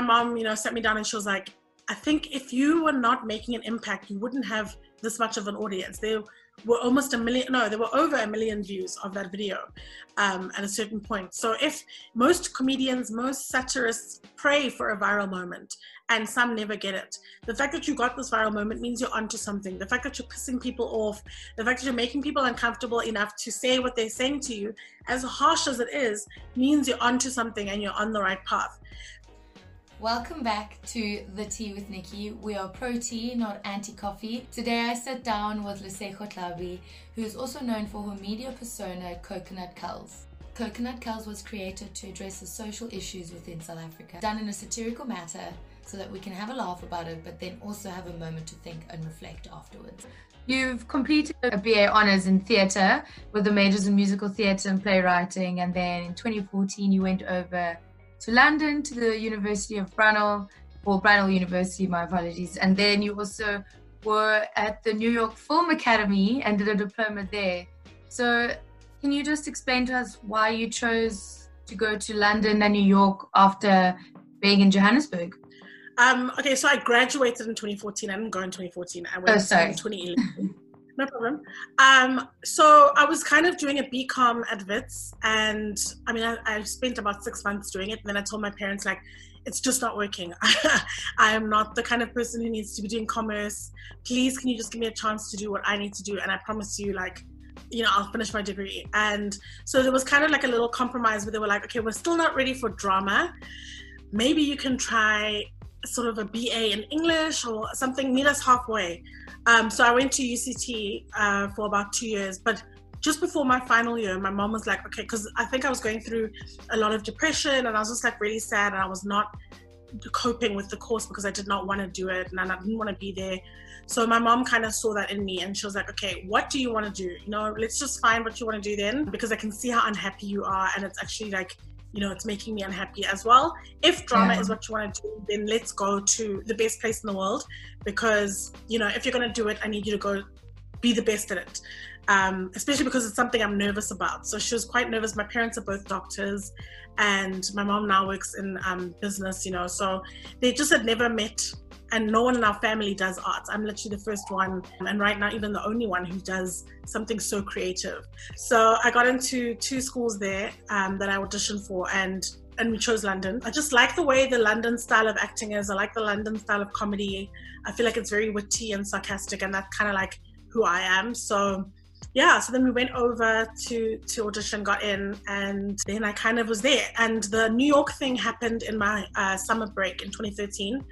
my mom, you know, sat me down and she was like, I think if you were not making an impact, you wouldn't have this much of an audience. There were almost a million, no, there were over a million views of that video um, at a certain point. So if most comedians, most satirists pray for a viral moment and some never get it, the fact that you got this viral moment means you're onto something. The fact that you're pissing people off, the fact that you're making people uncomfortable enough to say what they're saying to you, as harsh as it is, means you're onto something and you're on the right path. Welcome back to The Tea with Nicky. We are pro tea, not anti coffee. Today I sat down with Lesego Tlhabi, who is also known for her media persona Coconut Kelz. Coconut Kelz was created to address the social issues within South Africa, done in a satirical matter so that we can have a laugh about it, but then also have a moment to think and reflect afterwards. You've completed a BA honours in theatre with the majors in musical theatre and playwriting, and then in 2014 you went over to London to the University of Brunel, or Brunel University, my apologies. And then you also were at the New York Film Academy and did a diploma there. So, can you just explain to us why you chose to go to London and New York after being in Johannesburg? Um, okay, so I graduated in 2014. I didn't go in 2014. I went oh, sorry. in 2011. No problem. Um, so I was kind of doing a BCom at Wits, and I mean, I, I, spent about six months doing it. And then I told my parents, like, it's just not working. I am not the kind of person who needs to be doing commerce. Please, can you just give me a chance to do what I need to do? And I promise you, like, you know, I'll finish my degree. And so there was kind of like a little compromise where they were like, okay, we're still not ready for drama. Maybe you can try sort of a BA in English or something, meet us halfway. Um, so I went to UCT uh, for about two years, but just before my final year, my mom was like, okay, because I think I was going through a lot of depression and I was just like really sad and I was not coping with the course because I did not want to do it and I didn't want to be there. So my mom kind of saw that in me and she was like, okay, what do you want to do? You know, let's just find what you want to do then because I can see how unhappy you are and it's actually like you know, it's making me unhappy as well. If drama yeah. is what you want to do, then let's go to the best place in the world because, you know, if you're going to do it, I need you to go be the best at it. Um, especially because it's something I'm nervous about. So she was quite nervous. My parents are both doctors, and my mom now works in um, business, you know. So they just had never met and no one in our family does arts. I'm literally the first one, and right now, even the only one who does something so creative. So I got into two schools there um, that I auditioned for, and and we chose London. I just like the way the London style of acting is. I like the London style of comedy. I feel like it's very witty and sarcastic, and that's kind of like who I am. So yeah, so then we went over to to audition, got in, and then I kind of was there. And the New York thing happened in my uh, summer break in 2013,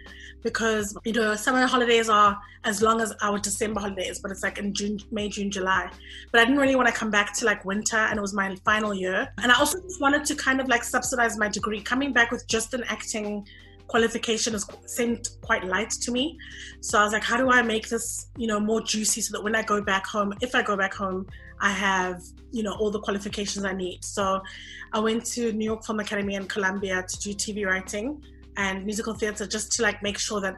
because you know summer holidays are as long as our December holidays, but it's like in June, May, June, July. But I didn't really want to come back to like winter, and it was my final year. And I also just wanted to kind of like subsidize my degree. Coming back with just an acting qualification is seemed quite light to me. So I was like, how do I make this, you know, more juicy so that when I go back home, if I go back home, I have, you know, all the qualifications I need. So I went to New York Film Academy and Columbia to do TV writing and musical theater just to like make sure that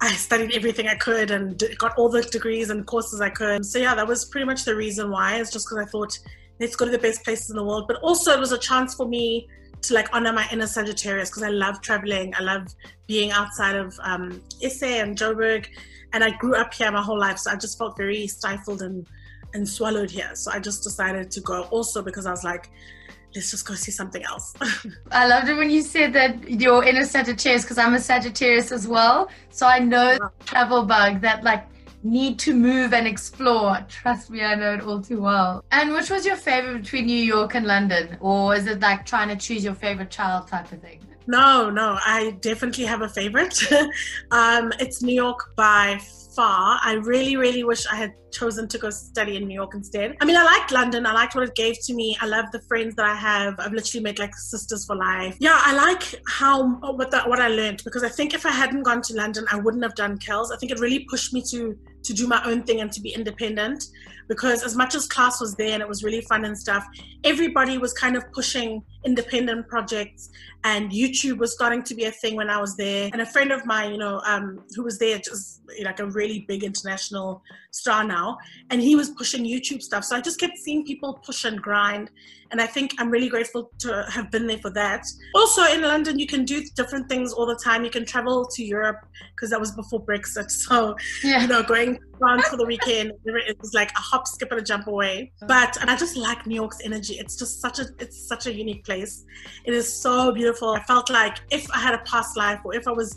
I studied everything I could and got all the degrees and courses I could. So yeah, that was pretty much the reason why. It's just because I thought let's go to the best places in the world. But also it was a chance for me to like honor my inner Sagittarius because I love traveling. I love being outside of um, SA and Joburg, and I grew up here my whole life, so I just felt very stifled and and swallowed here. So I just decided to go also because I was like, let's just go see something else. I loved it when you said that you're in a Sagittarius because I'm a Sagittarius as well. So I know travel bug that like need to move and explore. Trust me, I know it all too well. And which was your favorite between New York and London? Or is it like trying to choose your favorite child type of thing? No, no, I definitely have a favorite. um, it's New York by far. I really, really wish I had chosen to go study in New York instead. I mean, I liked London. I liked what it gave to me. I love the friends that I have. I've literally made like sisters for life. Yeah, I like how what what I learned because I think if I hadn't gone to London, I wouldn't have done Kelz. I think it really pushed me to to do my own thing and to be independent. because as much as class was there and it was really fun and stuff, everybody was kind of pushing independent projects and YouTube was starting to be a thing when I was there. And a friend of mine, you know, um, who was there, just like a really big international star now, and he was pushing YouTube stuff. So I just kept seeing people push and grind. And I think I'm really grateful to have been there for that. Also, in London, you can do different things all the time. You can travel to Europe because that was before Brexit. So, yeah. you know, going France for the weekend, it was like a hop, skip, and a jump away. But and I just like New York's energy. It's just such a it's such a unique place. It is so beautiful. I felt like if I had a past life or if I was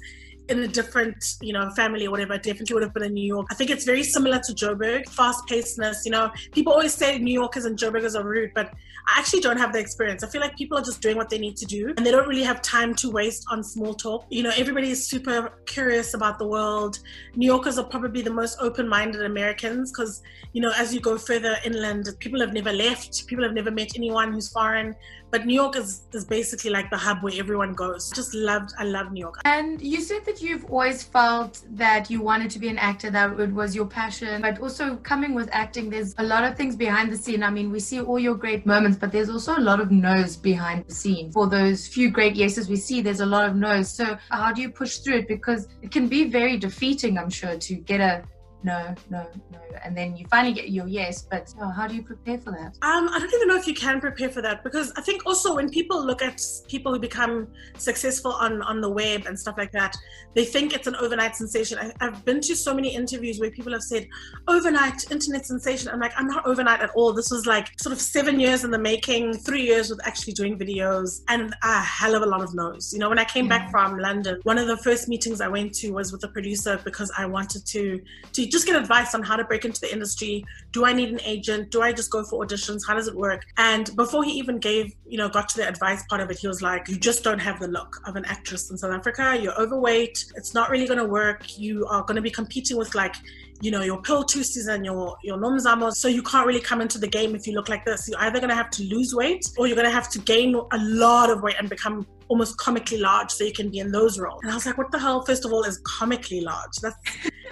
in a different, you know, family or whatever, I definitely would have been in New York. I think it's very similar to Joburg, fast pacedness. You know, people always say New Yorkers and Joburgers are rude, but I actually don't have the experience. I feel like people are just doing what they need to do and they don't really have time to waste on small talk. You know, everybody is super curious about the world. New Yorkers are probably the most open minded Americans because, you know, as you go further inland, people have never left, people have never met anyone who's foreign. But New York is, is basically like the hub where everyone goes. Just loved, I love New York. And you said that you've always felt that you wanted to be an actor, that it was your passion. But also coming with acting, there's a lot of things behind the scene. I mean, we see all your great moments, but there's also a lot of no's behind the scene. For those few great yeses we see, there's a lot of no's. So how do you push through it? Because it can be very defeating, I'm sure, to get a no, no, no. And then you finally get your yes, but oh, how do you prepare for that? Um, I don't even know if you can prepare for that because I think also when people look at people who become successful on, on the web and stuff like that, they think it's an overnight sensation. I, have been to so many interviews where people have said, overnight internet sensation. I'm like, I'm not overnight at all. This was like sort of seven years in the making, three years with actually doing videos, and a hell of a lot of no's. You know, when I came yeah. back from London, one of the first meetings I went to was with a producer because I wanted to to just get advice on how to break into the industry. Do I need an agent? Do I just go for auditions? How does it work? And before he even gave, you know, got to the advice part of it, he was like, You just don't have the look of an actress in South Africa. You're overweight. It's not really going to work. You are going to be competing with like, you know, your Pearl Thusis and your, your Nomzamos. So you can't really come into the game if you look like this. You're either going to have to lose weight or you're going to have to gain a lot of weight and become almost comically large so you can be in those roles. And I was like, what the hell, first of all, is comically large? That's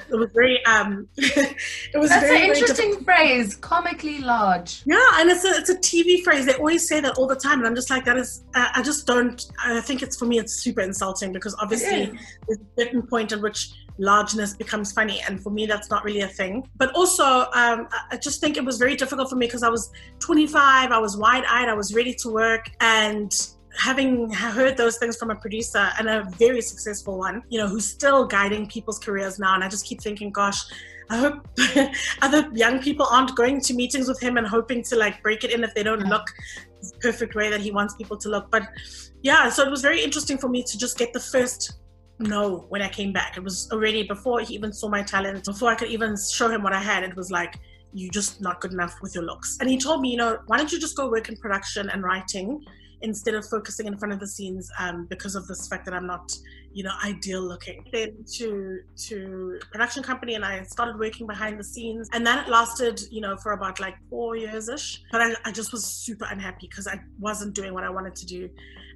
it was very um it was That's very, an interesting phrase, comically large. Yeah, and it's a it's a TV phrase. They always say that all the time, and I'm just like, that is uh, I just don't I think it's for me it's super insulting because obviously there's a certain point at which largeness becomes funny and for me that's not really a thing but also um, i just think it was very difficult for me because i was 25 i was wide-eyed i was ready to work and having heard those things from a producer and a very successful one, you know, who's still guiding people's careers now. And I just keep thinking, gosh, I hope other young people aren't going to meetings with him and hoping to like break it in if they don't look the perfect way that he wants people to look. But yeah, so it was very interesting for me to just get the first no when I came back. It was already before he even saw my talent, before I could even show him what I had. It was like, you're just not good enough with your looks. And he told me, you know, why don't you just go work in production and writing? Instead of focusing in front of the scenes um, because of this fact that I'm not, you know, ideal looking. Then to to production company and I started working behind the scenes and that lasted, you know, for about like four years ish. But I, I just was super unhappy because I wasn't doing what I wanted to do.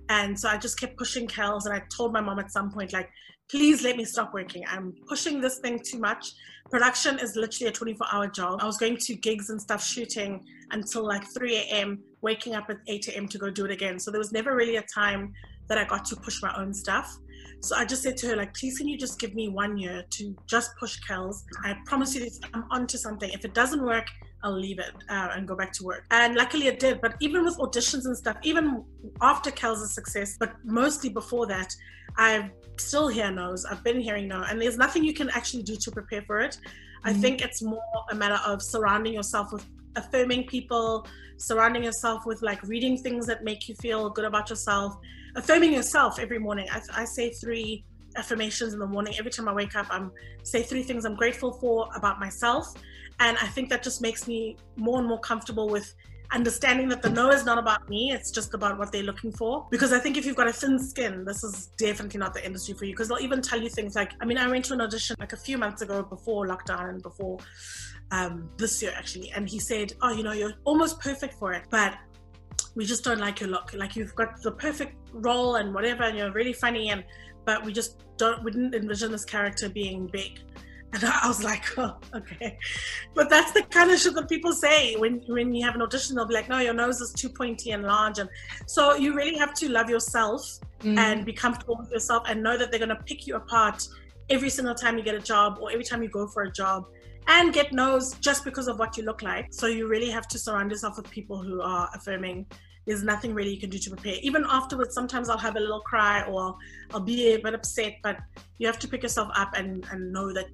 And so I just kept pushing Kelz and I told my mom at some point, like, please let me stop working. I'm pushing this thing too much. Production is literally a 24 hour job. I was going to gigs and stuff shooting until like 3 a.m., waking up at 8 a.m. to go do it again. So there was never really a time that I got to push my own stuff. So I just said to her, like, please can you just give me one year to just push Kelz? I promise you this, I'm onto something. If it doesn't work, I'll leave it uh, and go back to work. And luckily it did. But even with auditions and stuff, even after Kelz' success, but mostly before that, I still hear no's. I've been hearing no. And there's nothing you can actually do to prepare for it. Mm-hmm. I think it's more a matter of surrounding yourself with affirming people, surrounding yourself with like reading things that make you feel good about yourself, affirming yourself every morning. I, I say three affirmations in the morning. Every time I wake up, I'm say three things I'm grateful for about myself. And I think that just makes me more and more comfortable with understanding that the no is not about me, it's just about what they're looking for. Because I think if you've got a thin skin, this is definitely not the industry for you. Because they'll even tell you things like, I mean, I went to an audition like a few months ago before lockdown and before um, this year actually, and he said, "Oh, you know, you're almost perfect for it, but we just don't like your look. Like you've got the perfect role and whatever, and you're really funny, and but we just don't. We didn't envision this character being big." And I was like, oh, okay. But that's the kind of shit that people say when when you have an audition. They'll be like, no, your nose is too pointy and large, and so you really have to love yourself mm. and be comfortable with yourself and know that they're gonna pick you apart every single time you get a job or every time you go for a job and get no's just because of what you look like. So you really have to surround yourself with people who are affirming there's nothing really you can do to prepare. Even afterwards, sometimes I'll have a little cry or I'll be a bit upset, but you have to pick yourself up and, and know that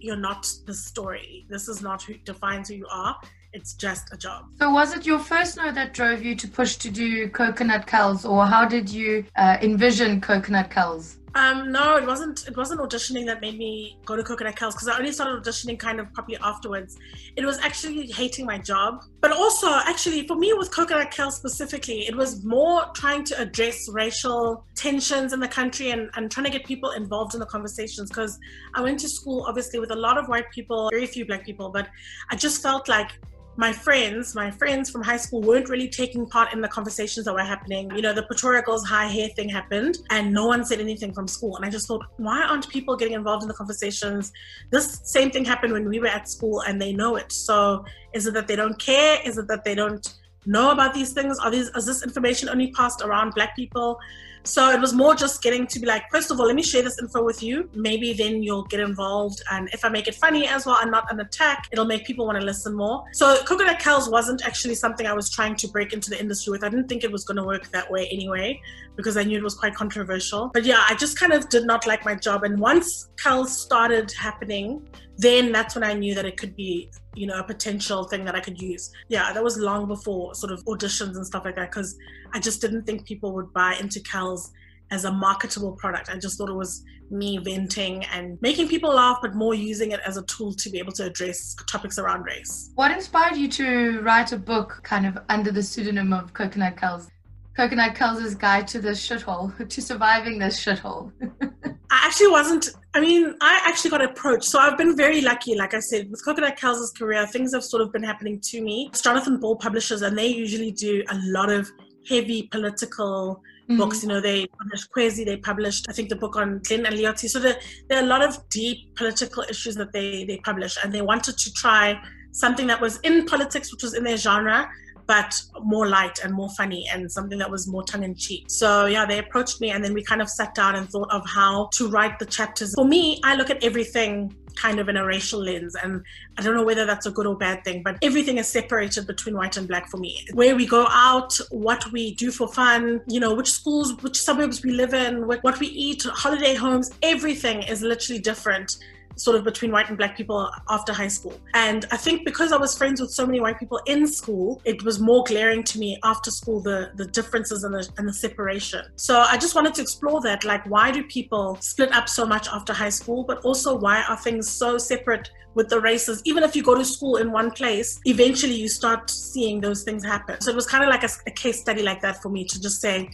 you're not the story. This is not who defines who you are. It's just a job. So, was it your first no that drove you to push to do Coconut Kelz, or how did you uh, envision Coconut Kelz? Um, no, it wasn't. It wasn't auditioning that made me go to Coconut Kelz because I only started auditioning kind of properly afterwards. It was actually hating my job, but also actually for me with Coconut Kelz specifically, it was more trying to address racial tensions in the country and, and trying to get people involved in the conversations. Because I went to school obviously with a lot of white people, very few black people, but I just felt like my friends, my friends from high school weren't really taking part in the conversations that were happening. You know, the Pretoria Girls High hair thing happened and no one said anything from school. And I just thought, why aren't people getting involved in the conversations? This same thing happened when we were at school and they know it. So is it that they don't care? Is it that they don't know about these things? Are these is this information only passed around black people? So it was more just getting to be like, first of all, let me share this info with you. Maybe then you'll get involved. And if I make it funny as well and not an attack, it'll make people want to listen more. So Coconut Kelz wasn't actually something I was trying to break into the industry with. I didn't think it was going to work that way anyway, because I knew it was quite controversial. But yeah, I just kind of did not like my job. And once Kelz started happening, then that's when I knew that it could be, you know, a potential thing that I could use. Yeah, that was long before sort of auditions and stuff like that because I just didn't think people would buy into Kelz as a marketable product. I just thought it was me venting and making people laugh, but more using it as a tool to be able to address topics around race. What inspired you to write a book kind of under the pseudonym of Coconut Kelz? Coconut Kelz' guide to this shithole, to surviving this shithole. I actually wasn't. I mean, I actually got approached. So I've been very lucky, like I said, with Coconut Kelz' career, things have sort of been happening to me. It's Jonathan Ball Publishers, and they usually do a lot of heavy political mm-hmm. books. You know, they published Khwezi, they published, I think, the book on Glenn Agliotti. So there, there are a lot of deep political issues that they, they publish, and they wanted to try something that was in politics, which was in their genre, but more light and more funny and something that was more tongue in cheek. So yeah, they approached me and then we kind of sat down and thought of how to write the chapters. For me, I look at everything kind of in a racial lens and I don't know whether that's a good or bad thing, but everything is separated between white and black for me. Where we go out, what we do for fun, you know, which schools, which suburbs we live in, what we eat, holiday homes, everything is literally different sort of between white and black people after high school. And I think because I was friends with so many white people in school, it was more glaring to me after school the, the differences and the, and the separation. So I just wanted to explore that like, why do people split up so much after high school? But also, why are things so separate with the races. Even if you go to school in one place, eventually you start seeing those things happen. So it was kind of like a, a, case study like that for me to just say,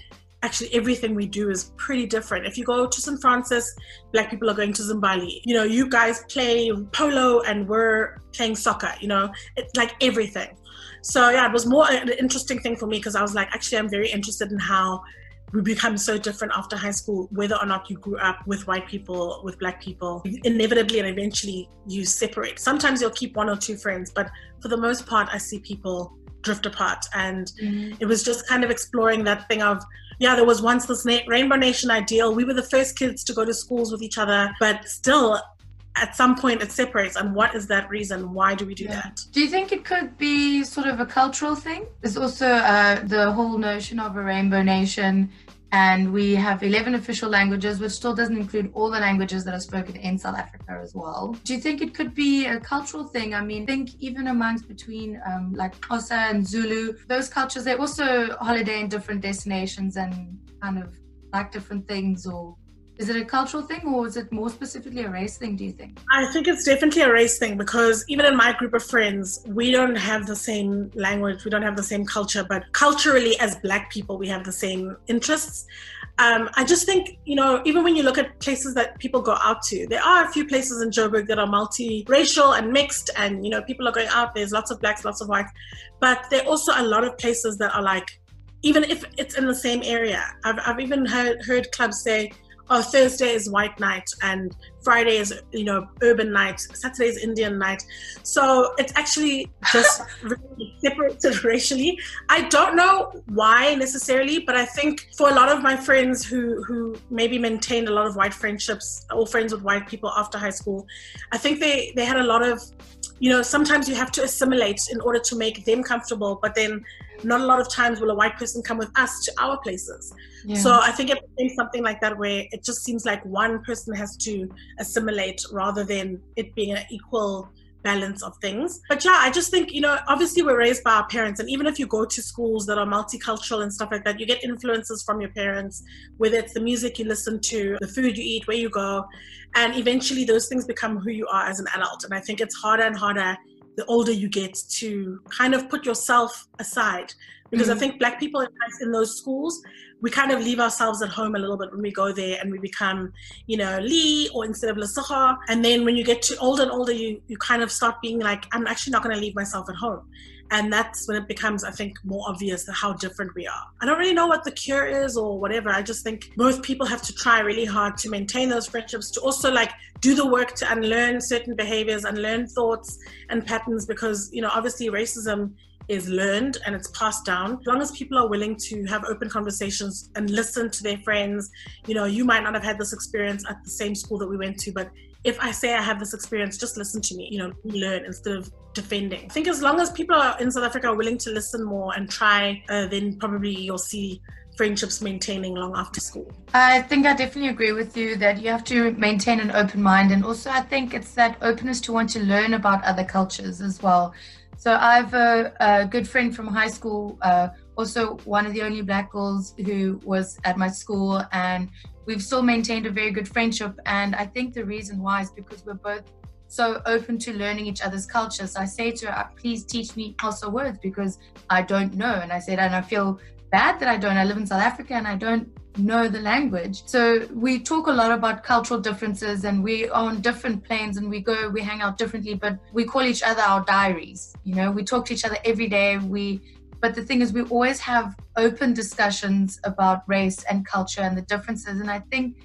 actually everything we do is pretty different. If you go to St. Francis, black people are going to Zimbabwe. You know, you guys play polo and we're playing soccer, you know, it's like everything. So yeah, it was more an interesting thing for me because I was like, actually, I'm very interested in how we become so different after high school, whether or not you grew up with white people, with black people. Inevitably and eventually you separate. Sometimes you'll keep one or two friends, but for the most part, I see people drift apart. And mm-hmm. it was just kind of exploring that thing of yeah, there was once this Rainbow Nation ideal. We were the first kids to go to schools with each other, but still, at some point it separates and what is that reason why do we do yeah. that do you think it could be sort of a cultural thing there's also uh, the whole notion of a rainbow nation and we have 11 official languages, which still doesn't include all the languages that are spoken in South Africa as well. Do you think it could be a cultural thing? I mean, think even amongst between um, like Xhosa and Zulu, those cultures, they also holiday in different destinations and kind of like different things or is it a cultural thing or is it more specifically a race thing, do you think? I think it's definitely a race thing because even in my group of friends, we don't have the same language, we don't have the same culture, but culturally, as Black people, we have the same interests. Um, I just think, you know, even when you look at places that people go out to, there are a few places in Joburg that are multiracial and mixed, and, you know, people are going out, there's lots of blacks, lots of whites, but there are also a lot of places that are like, even if it's in the same area, I've, I've even heard, heard clubs say, oh, Thursday is white night and Friday is, you know, urban night, Saturday is Indian night. So it's actually just really separated racially. I don't know why necessarily, but I think for a lot of my friends who, who maybe maintained a lot of white friendships or friends with white people after high school, I think they, they had a lot of you know, sometimes you have to assimilate in order to make them comfortable, but then not a lot of times will a white person come with us to our places. Yeah. So I think it something like that where it just seems like one person has to assimilate rather than it being an equal balance of things. But yeah, I just think, you know, obviously we're raised by our parents. And even if you go to schools that are multicultural and stuff like that, you get influences from your parents, whether it's the music you listen to, the food you eat, where you go. And eventually those things become who you are as an adult. And I think it's harder and harder the older you get to kind of put yourself aside because mm-hmm. I think black people in those schools, we kind of leave ourselves at home a little bit when we go there and we become, you know, Lee or instead of Lesego. And then when you get to older and older, you, you kind of start being like, I'm actually not going to leave myself at home. And that's when it becomes, I think, more obvious how different we are. I don't really know what the cure is or whatever. I just think most people have to try really hard to maintain those friendships, to also like do the work to unlearn certain behaviors, unlearn thoughts and patterns, because, you know, obviously racism is learned and it's passed down. As long as people are willing to have open conversations and listen to their friends, you know, you might not have had this experience at the same school that we went to, but if I say I have this experience, just listen to me, you know, learn instead of defending. I think as long as people are in South Africa are willing to listen more and try, uh, then probably you'll see friendships maintaining long after school. I think I definitely agree with you that you have to maintain an open mind. And also, I think it's that openness to want to learn about other cultures as well. So I have a, a good friend from high school, uh, also one of the only black girls who was at my school, and we've still maintained a very good friendship. And I think the reason why is because we're both so open to learning each other's cultures. I say to her, please teach me Xhosa words because I don't know. And I said, and I feel bad that I don't. I live in South Africa and I don't know the language. So we talk a lot about cultural differences and we are on different planes and we go, we hang out differently, but we call each other our diaries. You know, we talk to each other every day. We, but the thing is, we always have open discussions about race and culture and the differences. And I think,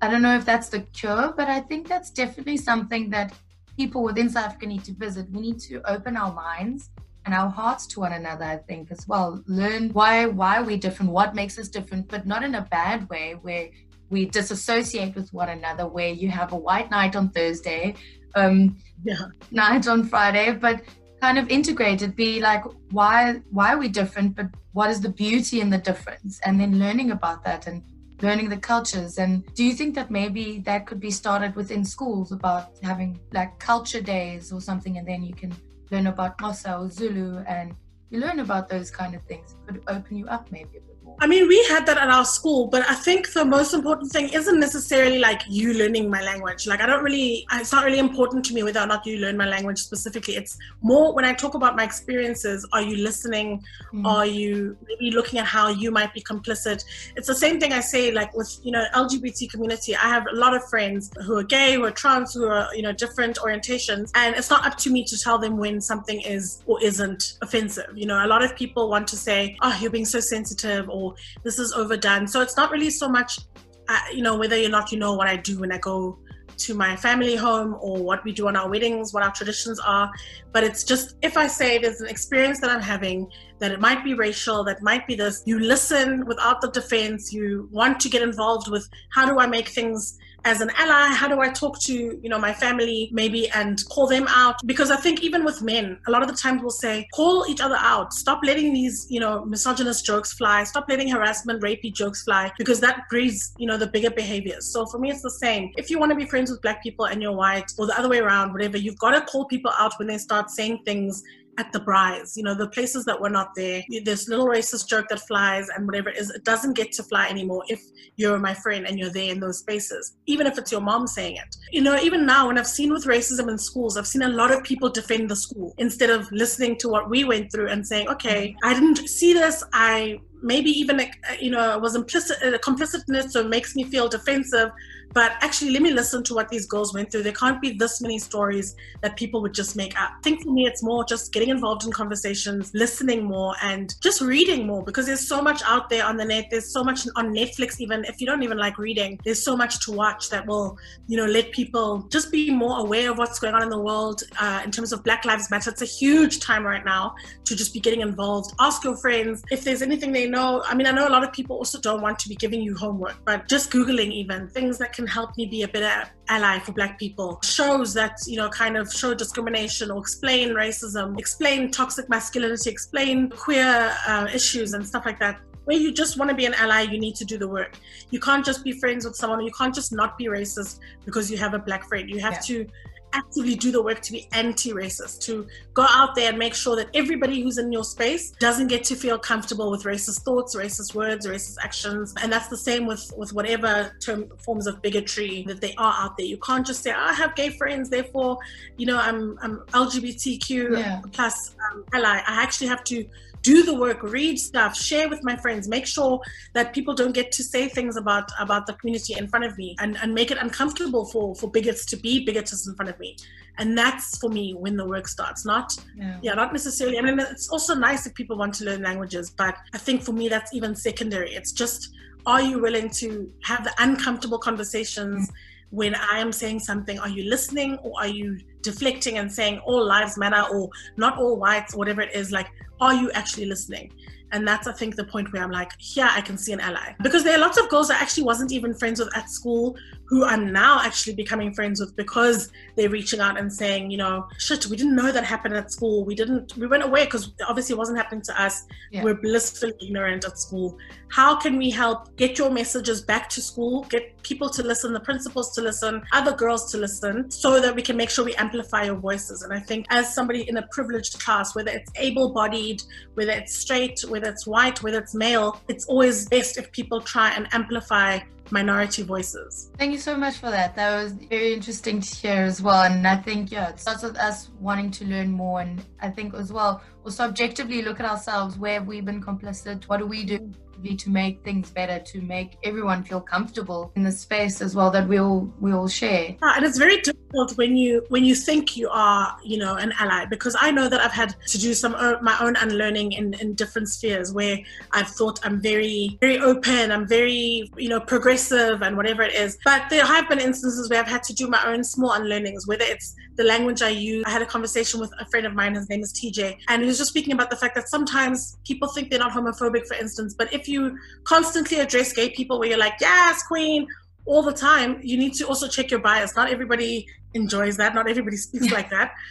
I don't know if that's the cure, but I think that's definitely something that people within South Africa need to visit. We need to open our minds and our hearts to one another i think as well. Learn why why are we different what makes us different but not in a bad way where we disassociate with one another where you have a white night on thursday um yeah. night on friday but kind of integrated be like why why are we different but what is the beauty in the difference? And then learning about that and learning the cultures. And do you think that maybe that could be started within schools about having like culture days or something and then you can learn about Xhosa or Zulu and you learn about those kind of things. It could open you up maybe a bit I mean, we had that at our school, but I think the most important thing isn't necessarily like you learning my language. Like, I don't really, it's not really important to me whether or not you learn my language specifically. It's more when I talk about my experiences, are you listening? Mm. Are you maybe looking at how you might be complicit? It's the same thing I say, like with, you know, LGBT community. I have a lot of friends who are gay, who are trans, who are, you know, different orientations. And it's not up to me to tell them when something is or isn't offensive. You know, a lot of people want to say, oh, you're being so sensitive or this is overdone. So it's not really so much, uh, you know, whether or not you know what I do when I go to my family home or what we do on our weddings, what our traditions are. But it's just if I say there's an experience that I'm having, that it might be racial, that might be this, you listen without the defense, you want to get involved with how do I make things as an ally how do i talk to you know my family maybe and call them out? Because i think even with men a lot of the times we'll say call each other out. Stop letting these you know misogynist jokes fly. Stop letting harassment rapey jokes fly because that breeds you know the bigger behaviors. So for me it's the same. If you want to be friends with black people and you're white or the other way around whatever you've got to call people out when they start saying things at the braais, you know, the places that were not there. This little racist joke that flies and whatever it is, it doesn't get to fly anymore if you're my friend and you're there in those spaces, even if it's your mom saying it. You know, even now, when I've seen with racism in schools, I've seen a lot of people defend the school instead of listening to what we went through and saying, okay, I didn't see this. I maybe even uh, you know was implicit uh, complicitness so it makes me feel defensive but actually let me listen to what these girls went through. There can't be this many stories that people would just make up. I think for me it's more just getting involved in conversations listening more and just reading more because there's so much out there on the net. There's so much on netflix even if you don't even like reading there's so much to watch that will you know let people just be more aware of what's going on in the world uh, in terms of black lives matter. It's a huge time right now to just be getting involved. Ask your friends. If there's anything they know i mean i know a lot of people also don't want to be giving you homework but just googling even things that can can help me be a better ally for black people shows that you know kind of show discrimination or explain racism explain toxic masculinity explain queer uh, issues and stuff like that where you just want to be an ally, you need to do the work. You can't just be friends with someone. You can't just not be racist because you have a black friend. You have yeah. to actively do the work to be anti-racist, to go out there and make sure that everybody who's in your space doesn't get to feel comfortable with racist thoughts, racist words, racist actions. And that's the same with, with whatever term, forms of bigotry that they are out there. You can't just say, oh, I have gay friends, therefore, you know, I'm, I'm LGBTQ yeah. plus um, ally. I actually have to do the work, read stuff, share with my friends, make sure that people don't get to say things about about the community in front of me and, and make it uncomfortable for, for bigots to be bigots in front of me. And that's for me when the work starts. Not yeah. yeah, not necessarily I mean it's also nice if people want to learn languages, but I think for me that's even secondary. It's just are you willing to have the uncomfortable conversations mm-hmm when I am saying something, are you listening or are you deflecting and saying all lives matter or not all whites, whatever it is? Like, are you actually listening? And that's, I think, the point where I'm like, here I can see an ally. Because there are lots of girls I actually wasn't even friends with at school who I'm now actually becoming friends with because they're reaching out and saying, you know, shit, we didn't know that happened at school. We didn't, we weren't aware because obviously it wasn't happening to us. Yeah. We're blissfully ignorant at school. How can we help get your messages back to school, get people to listen, the principals to listen, other girls to listen, so that we can make sure we amplify your voices? And I think as somebody in a privileged class, whether it's able bodied, whether it's straight, whether it's white, whether it's male, it's always best if people try and amplify minority voices. Thank you so much for that. That was very interesting to hear as well. And I think, yeah, it starts with us wanting to learn more. And I think as well, also objectively look at ourselves. Where have we been complicit? What do we do to make things better, to make everyone feel comfortable in the space as well that we'll we'll share. Yeah, and it's very difficult when you when you think you are, you know, an ally because I know that I've had to do some uh, my own unlearning in in different spheres where I've thought I'm very very open, I'm very you know progressive and whatever it is. But there have been instances where I've had to do my own small unlearnings, whether it's the language I use. I had a conversation with a friend of mine, his name is TJ, and he was just speaking about the fact that sometimes people think they're not homophobic, for instance, but if you constantly address gay people where you're like, yes, queen, all the time, you need to also check your bias. Not everybody enjoys that. Not everybody speaks like that.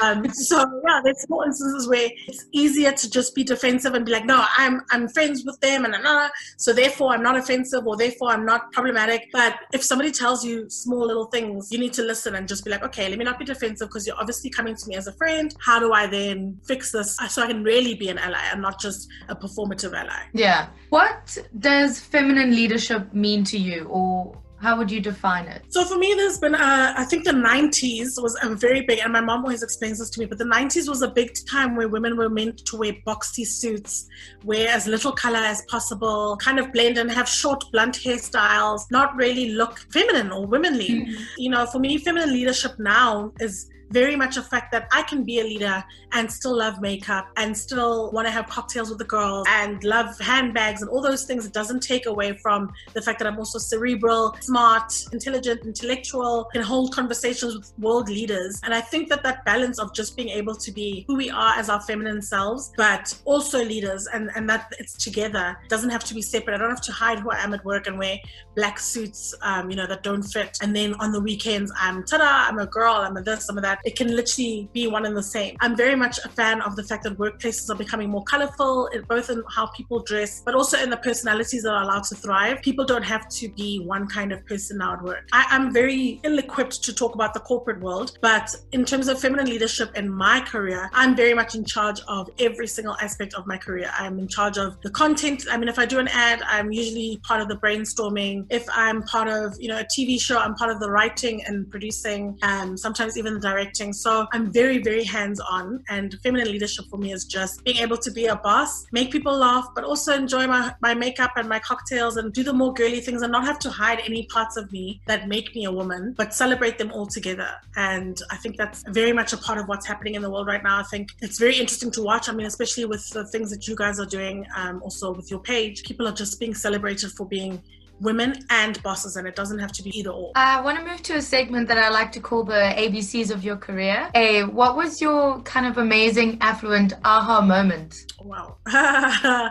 Um, so yeah, there's small instances where it's easier to just be defensive and be like, no, I'm I'm friends with them and another, so therefore I'm not offensive or therefore I'm not problematic. But if somebody tells you small little things, you need to listen and just be like, okay, let me not be defensive because you're obviously coming to me as a friend. How do I then fix this so I can really be an ally and not just a performative ally? Yeah. What does feminine leadership mean to you or how would you define it? So for me, there's been, uh, I think the 90s was a very big, and my mom always explains this to me, but the 90s was a big time where women were meant to wear boxy suits, wear as little color as possible, kind of blend and have short, blunt hairstyles, not really look feminine or womanly. Mm-hmm. You know, for me, feminine leadership now is very much a fact that I can be a leader and still love makeup and still want to have cocktails with the girls and love handbags and all those things. It doesn't take away from the fact that I'm also cerebral, smart, intelligent, intellectual, can hold conversations with world leaders. And I think that that balance of just being able to be who we are as our feminine selves, but also leaders and, and that it's together doesn't have to be separate. I don't have to hide who I am at work and wear black suits, um, you know, that don't fit. And then on the weekends, I'm ta-da, I'm a girl, I'm a this, I'm a that that it can literally be one and the same. I'm very much a fan of the fact that workplaces are becoming more colorful, both in how people dress, but also in the personalities that are allowed to thrive. People don't have to be one kind of person now at work. I, am very ill equipped to talk about the corporate world, but in terms of feminine leadership in my career, I'm very much in charge of every single aspect of my career. I'm in charge of the content. I mean, if I do an ad, I'm usually part of the brainstorming. If I'm part of, you know, a TV show, I'm part of the writing and producing, and sometimes even the directing So I'm very, very hands on. And feminine leadership for me is just being able to be a boss, make people laugh, but also enjoy my, my makeup and my cocktails and do the more girly things and not have to hide any parts of me that make me a woman, but celebrate them all together. And I think that's very much a part of what's happening in the world right now. I think it's very interesting to watch. I mean, especially with the things that you guys are doing, um, also with your page, people are just being celebrated for being women and bosses, and it doesn't have to be either or. I want to move to a segment that I like to call the ABCs of your career. A, what was your kind of amazing, affluent aha moment? Wow.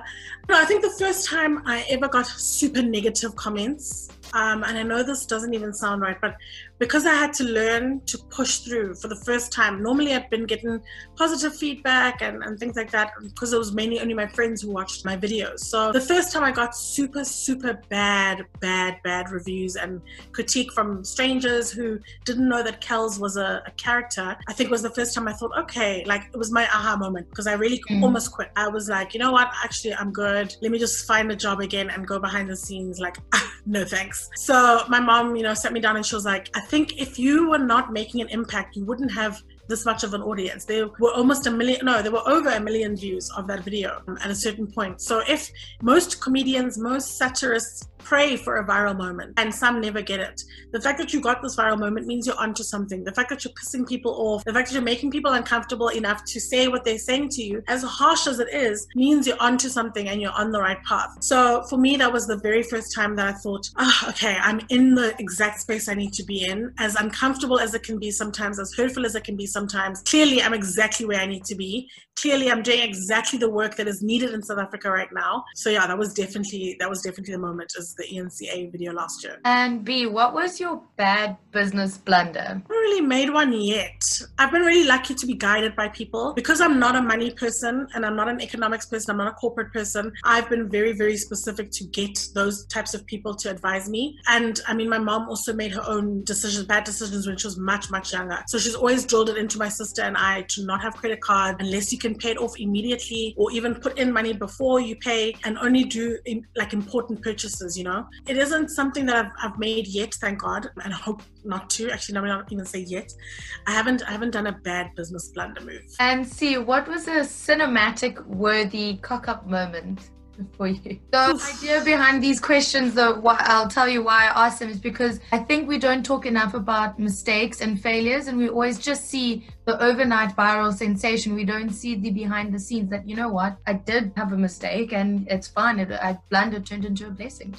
no, I think the first time I ever got super negative comments, um, and I know this doesn't even sound right, but because I had to learn to push through for the first time. Normally, I've been getting positive feedback and, and things like that because it was mainly only my friends who watched my videos. So the first time I got super, super bad, bad, bad reviews and critique from strangers who didn't know that Kelz was a, a character, I think was the first time I thought, okay, like it was my aha moment because I really mm. almost quit. I was like, you know what? Actually, I'm good. Let me just find a job again and go behind the scenes. Like, no thanks. So my mom, you know, sat me down and she was like, I think if you were not making an impact, you wouldn't have this much of an audience. There were almost a million, no, there were over a million views of that video at a certain point. So if most comedians, most satirists pray for a viral moment and some never get it. The fact that you got this viral moment means you're onto something. The fact that you're pissing people off, the fact that you're making people uncomfortable enough to say what they're saying to you, as harsh as it is, means you're onto something and you're on the right path. So for me, that was the very first time that I thought, oh, okay, I'm in the exact space I need to be in. As uncomfortable as it can be sometimes, as hurtful as it can be sometimes, clearly I'm exactly where I need to be. Clearly I'm doing exactly the work that is needed in South Africa right now. So yeah, that was definitely that was definitely the moment as the eNCA video last year. And B, what was your bad business blunder? I haven't really made one yet. I've been really lucky to be guided by people. Because I'm not a money person and I'm not an economics person, I'm not a corporate person, I've been very, very specific to get those types of people to advise me. And I mean, my mom also made her own decisions, bad decisions when she was much, much younger. So she's always drilled it into my sister and I to not have credit card unless you can pay it off immediately or even put in money before you pay and only do like important purchases, you know? It isn't something that I've, I've made yet, thank God, and hope not to. Actually, no, not even say yet. I haven't I haven't done a bad business blunder move. And see, what was a cinematic worthy cock up moment? For you. The idea behind these questions, though, I'll tell you why I asked them is because I think we don't talk enough about mistakes and failures, and we always just see the overnight viral sensation. We don't see the behind the scenes that, you know what, I did have a mistake and it's fine. It, I blundered turned into a blessing.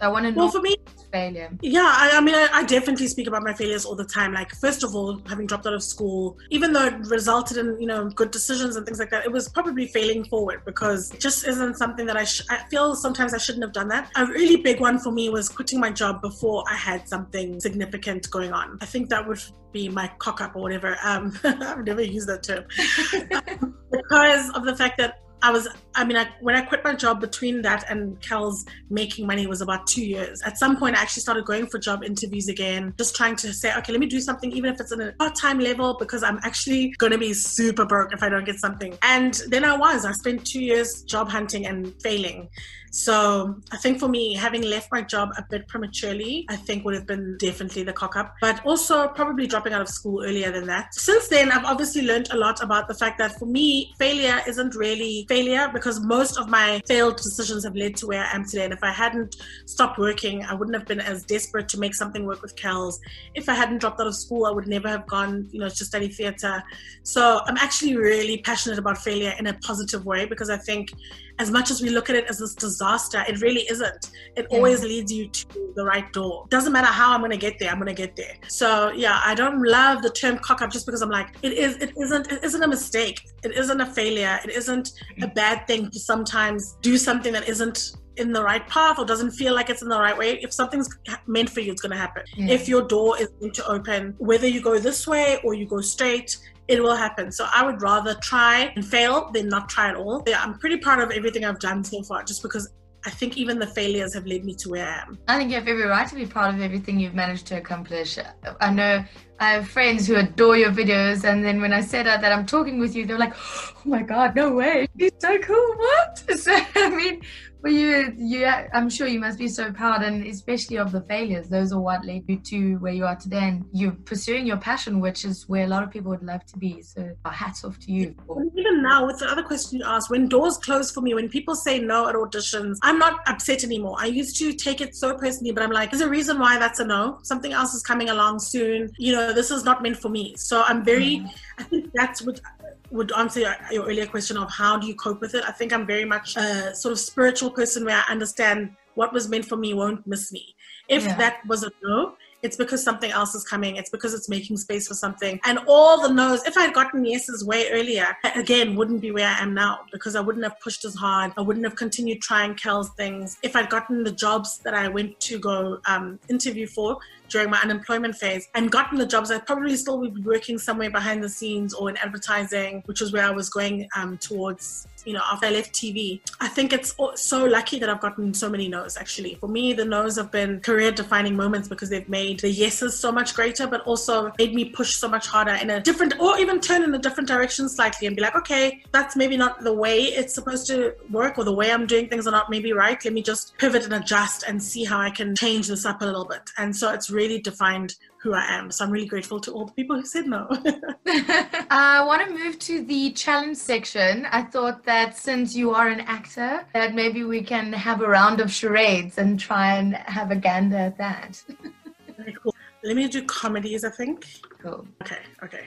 I want to know. Well, for me, failure. Yeah, I, I mean, I, I, definitely speak about my failures all the time. Like, first of all, having dropped out of school, even though it resulted in you know good decisions and things like that, it was probably failing forward because it just isn't something that I. Sh- I feel sometimes I shouldn't have done that. A really big one for me was quitting my job before I had something significant going on. I think that would be my cock up or whatever. Um, I've never used that term because of the fact that I was, I mean, I, when I quit my job between that and Kelz making money was about two years. At some point, I actually started going for job interviews again, just trying to say, okay, let me do something, even if it's in a part time level, because I'm actually going to be super broke if I don't get something. And then I was, I spent two years job hunting and failing. So I think for me, having left my job a bit prematurely, I think would have been definitely the cock up, but also probably dropping out of school earlier than that. Since then, I've obviously learned a lot about the fact that for me, failure isn't really failure because most of my failed decisions have led to where I am today. And if I hadn't stopped working, I wouldn't have been as desperate to make something work with Kelz. If I hadn't dropped out of school, I would never have gone, you know, to study theatre. So I'm actually really passionate about failure in a positive way because I think as much as we look at it as this disaster, it really isn't. It yeah. always leads you to the right door. Doesn't matter how I'm gonna get there, I'm gonna get there. So yeah, I don't love the term cock up just because I'm like, it is it isn't it isn't a mistake. It isn't a failure. It isn't a bad thing to sometimes do something that isn't in the right path or doesn't feel like it's in the right way, if something's meant for you, it's going to happen. If your door is going to open, whether you go this way or you go straight, it will happen. So I would rather try and fail than not try at all. Yeah, I'm pretty proud of everything I've done so far just because I think even the failures have led me to where I am. I think you have every right to be proud of everything you've managed to accomplish. I know I have friends who adore your videos, and then when I said that I'm talking with you, they're like, "Oh my god, no way! He's so cool! What?" So I mean, Well, you, you, I'm sure you must be so proud, and especially of the failures. Those are what led you to where you are today, and you're pursuing your passion, which is where a lot of people would love to be. So, hats off to you. Even now, with the other question you asked, when doors close for me, when people say no at auditions, I'm not upset anymore. I used to take it so personally, but I'm like, there's a reason why that's a no. Something else is coming along soon. You know, this is not meant for me. So I'm very. Mm. I think that's what would answer your earlier question of how do you cope with it. I think I'm very much a sort of spiritual person where I understand what was meant for me won't miss me. If yeah. that was a no, it's because something else is coming. It's because it's making space for something. And all the no's, if I had gotten yeses way earlier, again, wouldn't be where I am now because I wouldn't have pushed as hard. I wouldn't have continued trying Kelz things. If I'd gotten the jobs that I went to go um, interview for, during my unemployment phase and gotten the jobs, I'd probably still would be working somewhere behind the scenes or in advertising, which was where I was going um, towards you know, after I left TV. I think it's so lucky that I've gotten so many no's actually. For me, the no's have been career defining moments because they've made the yeses so much greater, but also made me push so much harder in a different, or even turn in a different direction slightly and be like, okay, that's maybe not the way it's supposed to work or the way I'm doing things are not maybe right. Let me just pivot and adjust and see how I can change this up a little bit. And so it's really defined who I am. So I'm really grateful to all the people who said no. Uh, I want to move to the challenge section. I thought that since you are an actor, that maybe we can have a round of charades and try and have a gander at that. Very cool. Let me do comedies, I think. Cool. Okay, okay.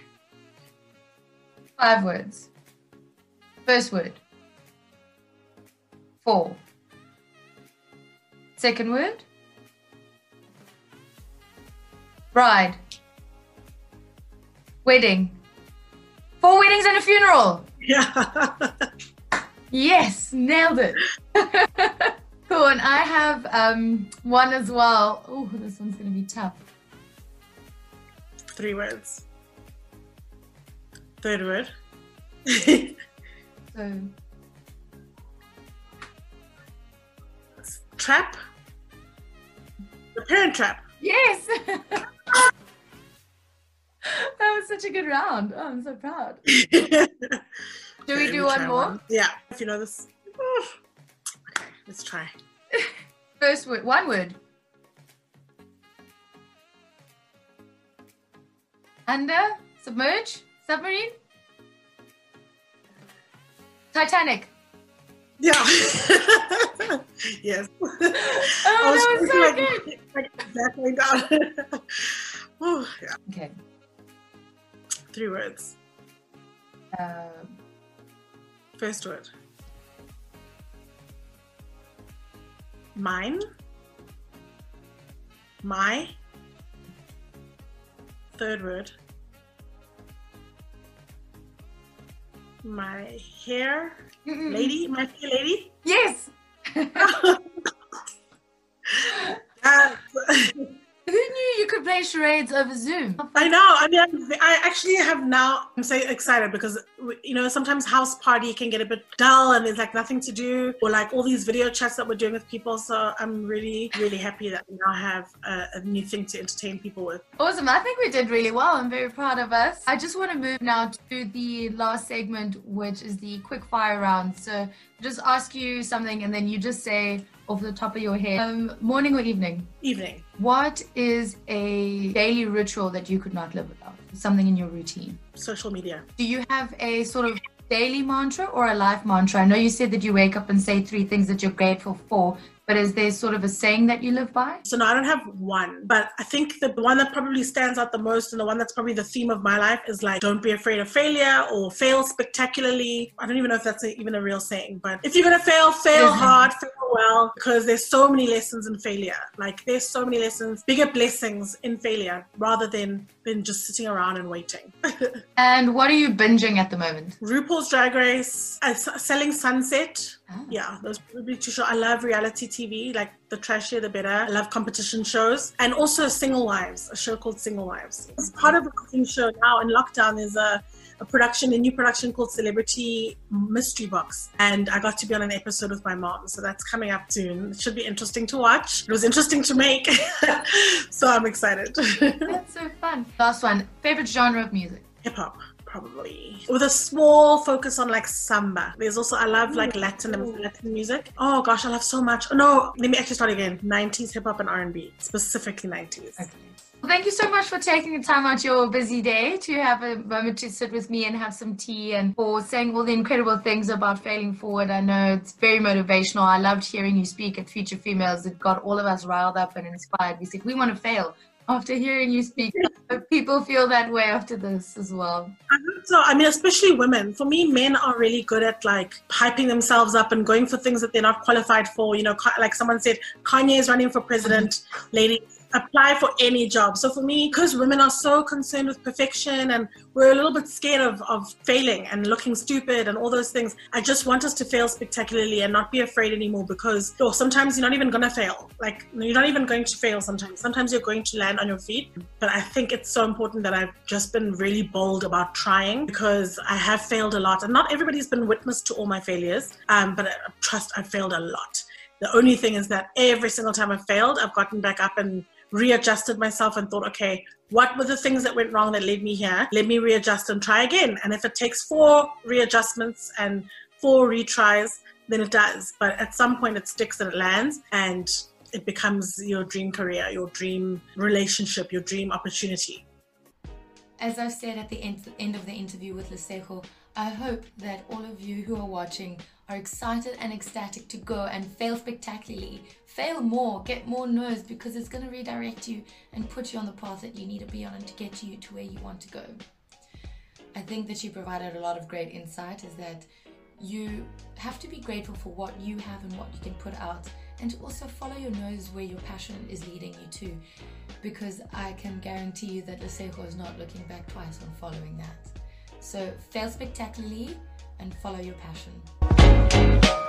Five words. First word. Four. Second word. Bride. Wedding. Four weddings and a funeral. Yeah. yes, nailed it. cool. And I have um, one as well. Oh, this one's going to be tough. Three words. Third word. so. Trap. The parent trap. Yes. that was such a good round. Oh, I'm so proud. do we do one more? One. Yeah. If you know this. Okay, let's try. First word, one word. Under, submerge, submarine, Titanic. Yeah. yes. Oh, that was so like, good. Like exactly down. oh, yeah. Okay. Three words. Um, First word. Mine. My. Third word. My hair Mm-mm. lady, my fair lady. Yes. Who knew you could play charades over Zoom? I know. I mean, I actually have now. I'm so excited because you know sometimes Houseparty can get a bit dull and there's like nothing to do, or like all these video chats that we're doing with people. So I'm really, really happy that we now have a, a new thing to entertain people with. Awesome. I think we did really well. I'm very proud of us. I just want to move now to the last segment, which is the quick fire round. So just ask you something and then you just say off the top of your head. Um, morning or evening? Evening. What is a daily ritual that you could not live without? Something in your routine? Social media. Do you have a sort of daily mantra or a life mantra? I know you said that you wake up and say three things that you're grateful for, but is there sort of a saying that you live by? So no, I don't have one, but I think the one that probably stands out the most and the one that's probably the theme of my life is like, don't be afraid of failure or fail spectacularly. I don't even know if that's a, even a real saying, but if you're going to fail, fail hard, fail well, because there's so many lessons in failure. Like there's so many lessons, bigger blessings in failure rather than, than just sitting around and waiting. and what are you binging at the moment? RuPaul's Drag Race, uh, Selling Sunset. Oh. Yeah, those probably two shows. I love reality TV, like the trashier the better. I love competition shows and also Single Wives, a show called Single Wives. It's part of a cooking show now in lockdown. There's a, a production, a new production called Celebrity Mystery Box, and I got to be on an episode with my mom, so that's coming up soon. It should be interesting to watch. It was interesting to make, so I'm excited. that's so fun. Last one, favorite genre of music? Hip hop probably with a small focus on like samba. There's also I love like Latin Latin music. Oh gosh, I love so much. Oh, no, let me actually start again. 90s hip hop and R&B, specifically 90s. Okay. Thank you so much for taking the time out your busy day to have a moment to sit with me and have some tea and for saying all the incredible things about failing forward. I know it's very motivational. I loved hearing you speak at Future Females. It got all of us riled up and inspired. We said, we want to fail after hearing you speak. people feel that way after this as well. I so. I mean, especially women. For me, men are really good at like hyping themselves up and going for things that they're not qualified for. You know, like someone said, Kanye is running for president. Ladies, apply for any job. So for me, because women are so concerned with perfection and we're a little bit scared of, of failing and looking stupid and all those things, I just want us to fail spectacularly and not be afraid anymore because oh, sometimes you're not even going to fail. Like, you're not even going to fail sometimes. Sometimes you're going to land on your feet. But I think it's so important that I've just been really bold about trying because I have failed a lot. And not everybody's been witness to all my failures, um, but I trust I've failed a lot. The only thing is that every single time I've failed, I've gotten back up and readjusted myself and thought, okay, what were the things that went wrong that led me here? Let me readjust and try again. And if it takes four readjustments and four retries, then it does. But at some point, it sticks and it lands, and it becomes your dream career, your dream relationship, your dream opportunity. As I've said at the end of the interview with Lesego, I hope that all of you who are watching are excited and ecstatic to go and fail spectacularly, fail more, get more no's because it's going to redirect you and put you on the path that you need to be on and to get you to where you want to go. I think that you provided a lot of great insight is that you have to be grateful for what you have and what you can put out and to also follow your nose where your passion is leading you to because I can guarantee you that Lesego is not looking back twice on following that. So fail spectacularly and follow your passion.